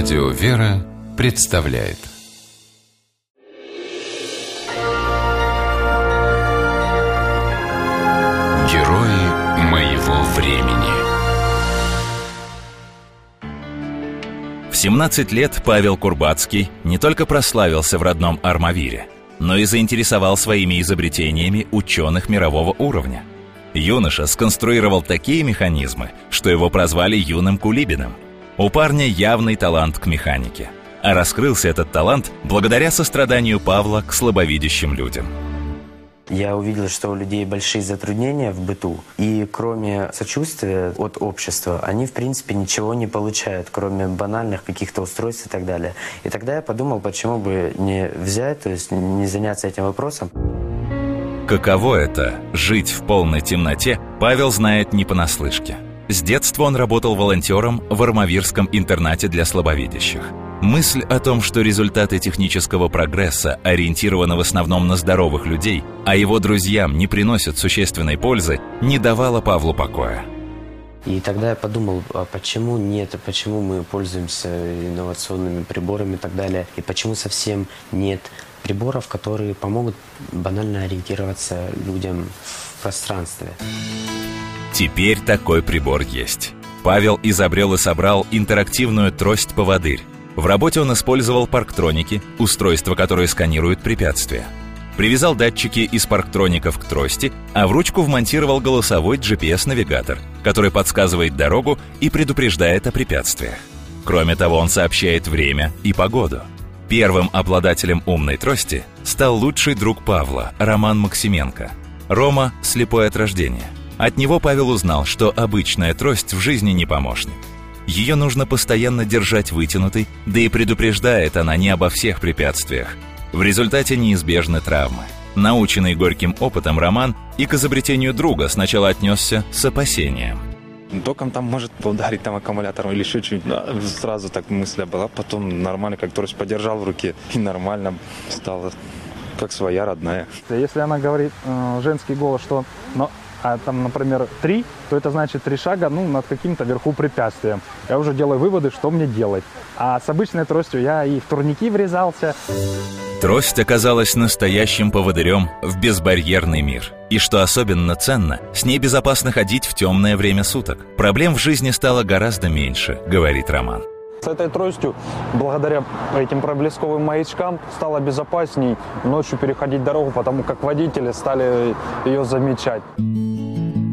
Радио «Вера» представляет. Герои моего времени. В 17 лет Павел Курбацкий не только прославился в родном Армавире, но и заинтересовал своими изобретениями ученых мирового уровня. Юноша сконструировал такие механизмы, что его прозвали юным Кулибиным – у парня явный талант к механике. А раскрылся этот талант благодаря состраданию Павла к слабовидящим людям. Я увидел, что у людей большие затруднения в быту, и кроме сочувствия от общества, они, в принципе, ничего не получают, кроме банальных каких-то устройств и так далее. И тогда я подумал, почему бы не взять, то есть не заняться этим вопросом. Каково это – жить в полной темноте, Павел знает не понаслышке – с детства он работал волонтером в Армавирском интернате для слабовидящих. Мысль о том, что результаты технического прогресса ориентированы в основном на здоровых людей, а его друзьям не приносят существенной пользы, не давала Павлу покоя. И тогда я подумал, а почему нет, почему мы пользуемся инновационными приборами и так далее, и почему совсем нет приборов, которые помогут банально ориентироваться людям в пространстве. Теперь такой прибор есть. Павел изобрел и собрал интерактивную трость-поводырь. В работе он использовал парктроники, устройство, которое сканирует препятствия. Привязал датчики из парктроников к трости, а в ручку вмонтировал голосовой GPS-навигатор, который подсказывает дорогу и предупреждает о препятствиях. Кроме того, он сообщает время и погоду. Первым обладателем умной трости стал лучший друг Павла, Роман Максименко. Рома – слепой от рождения. От него Павел узнал, что обычная трость в жизни не помощник. Ее нужно постоянно держать вытянутой, да и предупреждает она не обо всех препятствиях. В результате неизбежны травмы. Наученный горьким опытом Роман и к изобретению друга сначала отнесся с опасением. Током там может ударить там аккумулятором или еще что-нибудь. Сразу так мысля была. Потом нормально, как трость подержал в руке, и нормально стало как своя родная. Если она говорит, э, женский голос, что но а там, например, три, то это значит три шага ну, над каким-то верху препятствием. Я уже делаю выводы, что мне делать. А с обычной тростью я и в турники врезался. Трость оказалась настоящим поводырем в безбарьерный мир. И что особенно ценно, с ней безопасно ходить в темное время суток. Проблем в жизни стало гораздо меньше, говорит Роман. С этой тростью, благодаря этим проблесковым маячкам, стало безопасней ночью переходить дорогу, потому как водители стали ее замечать.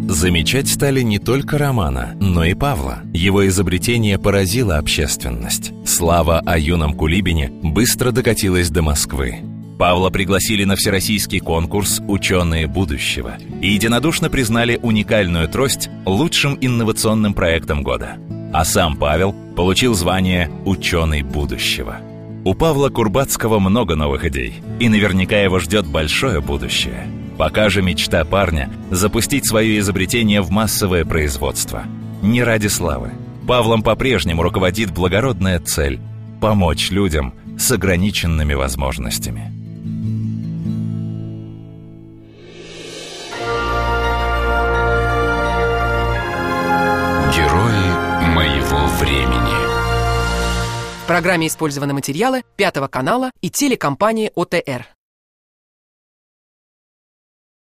Замечать стали не только Романа, но и Павла. Его изобретение поразило общественность. Слава о юном Кулибине быстро докатилась до Москвы. Павла пригласили на всероссийский конкурс «Ученые будущего» и единодушно признали уникальную трость лучшим инновационным проектом года. А сам Павел получил звание «Ученый будущего». У Павла Курбацкого много новых идей, и наверняка его ждет большое будущее. Пока же мечта парня – запустить свое изобретение в массовое производство. Не ради славы. Павлом по-прежнему руководит благородная цель – помочь людям с ограниченными возможностями. Времени. В программе использованы материалы Пятого канала и телекомпании ОТР.